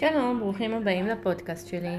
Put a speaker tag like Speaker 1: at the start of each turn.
Speaker 1: שלום, ברוכים הבאים לפודקאסט שלי.